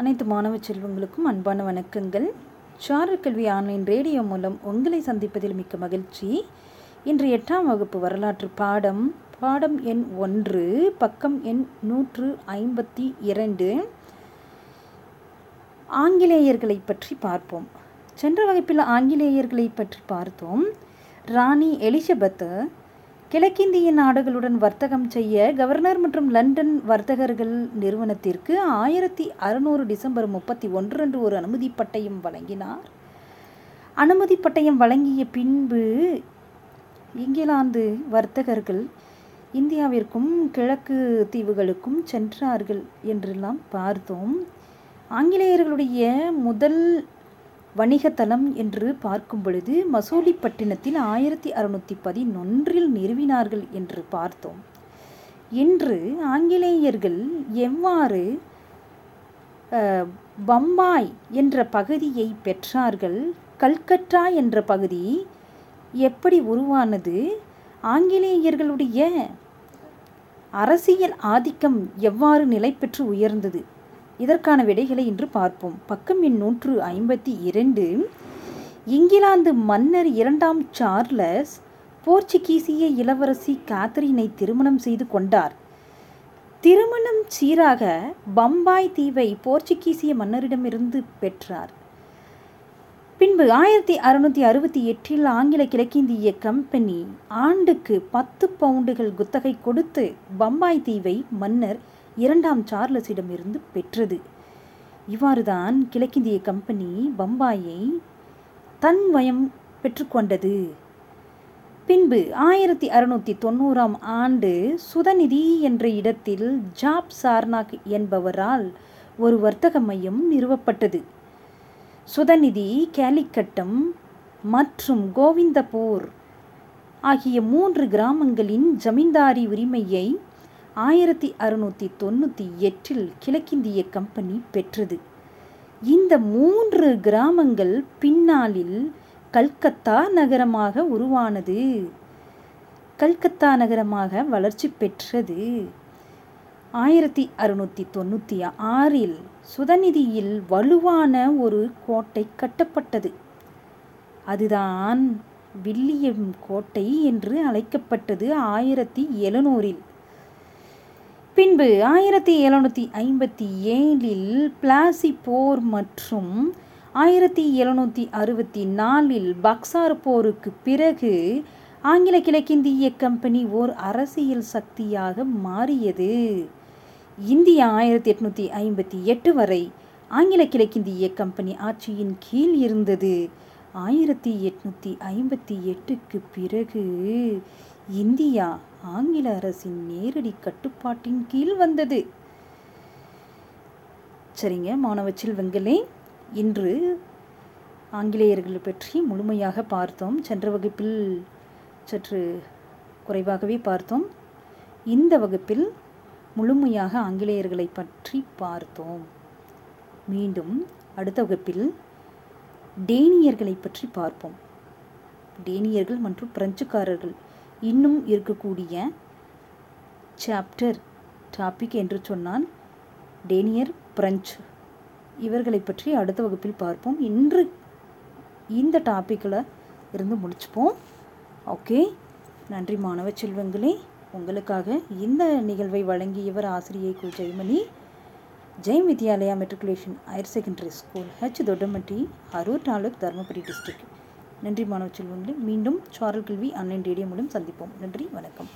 அனைத்து மாணவ செல்வங்களுக்கும் அன்பான வணக்கங்கள். சாரல் கல்வி ஆன்லைன் ரேடியோ மூலம் உங்களை சந்திப்பதில் மிக்க மகிழ்ச்சி. இன்று எட்டாம் வகுப்பு வரலாற்று பாடம். பாடம் எண் ஒன்று பக்கம் எண் நூற்று ஐம்பத்தி இரண்டு. ஆங்கிலேயர்களை பற்றி பார்ப்போம். சென்ற வகுப்பில் ஆங்கிலேயர்களை பற்றி பார்த்தோம். ராணி எலிசபெத்து கிழக்கிந்திய நாடுகளுடன் வர்த்தகம் செய்ய கவர்னர் மற்றும் லண்டன் வர்த்தகர்கள் நிறுவனத்திற்கு ஆயிரத்தி அறுநூறு டிசம்பர் முப்பத்தி ஒன்று அன்று ஒரு அனுமதி பட்டயம் வழங்கினார். அனுமதி பட்டயம் வழங்கிய பின்பு இங்கிலாந்து வர்த்தகர்கள் இந்தியாவிற்கும் கிழக்கு தீவுகளுக்கும் சென்றார்கள் என்றெல்லாம் பார்த்தோம். ஆங்கிலேயர்களுடைய முதல் வணிகத்தலம் என்று பார்க்கும் பொழுது மசூலிப்பட்டினத்தில் ஆயிரத்தி அறுநூற்றி பதினொன்றில் நிறுவினார்கள் என்று பார்த்தோம். இன்று ஆங்கிலேயர்கள் எவ்வாறு பம்பாய் என்ற பகுதியை பெற்றார்கள் கல்கட்டா என்ற பகுதி எப்படி உருவானது ஆங்கிலேயர்களுடைய அரசியல் ஆதிக்கம் எவ்வாறு நிலை பெற்று உயர்ந்தது இதற்கான விடைகளை இன்று பார்ப்போம். பக்கம் எண் நூற்று ஐம்பத்தி இரண்டு. இங்கிலாந்து மன்னர் இரண்டாம் சார்லஸ் போர்ச்சுகீசிய இளவரசி காத்தரினை திருமணம் செய்து கொண்டார். திருமணம் சீராக பம்பாய் தீவை போர்ச்சுகீசிய மன்னரிடமிருந்து பெற்றார். பின்பு ஆயிரத்தி அறுநூற்றி அறுபத்தி எட்டில் ஆங்கில கிழக்கிந்திய கம்பெனி ஆண்டுக்கு பத்து பவுண்டுகள் குத்தகை கொடுத்து பம்பாய் தீவை மன்னர் இரண்டாம் சார்லஸிடமிருந்து பெற்றது. இவ்வாறுதான் கிழக்கிந்திய கம்பெனி பம்பாயை தன் வயம் பெற்றுக்கொண்டது. பின்பு ஆயிரத்தி அறுநூற்றி தொண்ணூறாம் ஆண்டு சுதநிதி என்ற இடத்தில் ஜாப் சார்னாக் என்பவரால் ஒரு வர்த்தக மையம் நிறுவப்பட்டது. சுதநிதி கேலிக்கட்டம் மற்றும் கோவிந்தபூர் ஆகிய மூன்று கிராமங்களின் ஜமீன்தாரி உரிமையை ஆயிரத்தி அறுநூற்றி தொண்ணூற்றி எட்டில் கிழக்கிந்திய கம்பெனி பெற்றது. இந்த மூன்று கிராமங்கள் பின்னாளில் கல்கத்தா நகரமாக உருவானது. கல்கத்தா நகரமாக வளர்ச்சி பெற்றது. ஆயிரத்தி அறுநூற்றி தொண்ணூற்றி ஆறில் சுதநிதியில் வலுவான ஒரு கோட்டை கட்டப்பட்டது. அதுதான் வில்லியம் கோட்டை என்று அழைக்கப்பட்டது ஆயிரத்தி எழுநூறில். பின்பு ஆயிரத்தி எழுநூற்றி ஐம்பத்தி ஏழில் பிளாசி போர் மற்றும் ஆயிரத்தி எழுநூற்றி அறுபத்தி நாலில் பக்சார் போருக்கு பிறகு ஆங்கில கிழக்கிந்திய கம்பெனி ஓர் அரசியல் சக்தியாக மாறியது. இந்தியா ஆயிரத்தி எட்நூற்றி ஐம்பத்தி எட்டு வரை ஆங்கில கிழக்கிந்திய கம்பெனி ஆட்சியின் கீழ் இருந்தது. ஆயிரத்தி எட்நூற்றி ஐம்பத்தி எட்டுக்கு பிறகு இந்தியா ஆங்கில அரசின் நேரடி கட்டுப்பாட்டின் கீழ் வந்தது. சரிங்க மாணவ செல்வங்களே இன்று ஆங்கிலேயர்களை பற்றி முழுமையாக பார்த்தோம். சென்ற வகுப்பில் சற்று குறைவாகவே பார்த்தோம். இந்த வகுப்பில் முழுமையாக ஆங்கிலேயர்களை பற்றி பார்த்தோம். மீண்டும் அடுத்த வகுப்பில் டேனியர்களை பற்றி பார்ப்போம். டேனியர்கள் மற்றும் பிரெஞ்சுக்காரர்கள் இன்னும் இருக்கக்கூடிய சாப்டர் டாபிக் என்று சொன்னால் டேனியர் பிரெஞ்சு. இவர்களை பற்றி அடுத்த வகுப்பில் பார்ப்போம். இன்று இந்த டாப்பிக்கில் இருந்து முடிச்சுப்போம். ஓகே? நன்றி மாணவ செல்வங்களே. உங்களுக்காக இந்த நிகழ்வை வழங்கியவர் ஆசிரியை கு. Jayamani. Jayam Vidyalaya matriculation higher secondary school H Thottamatti Harur taluk Dharmapuri district நன்றி மாணவ செல்வங்களே. மீண்டும் சாரல் கல்வி ஆன்லைன் ரேடியோ மூலம் சந்திப்போம். நன்றி வணக்கம்.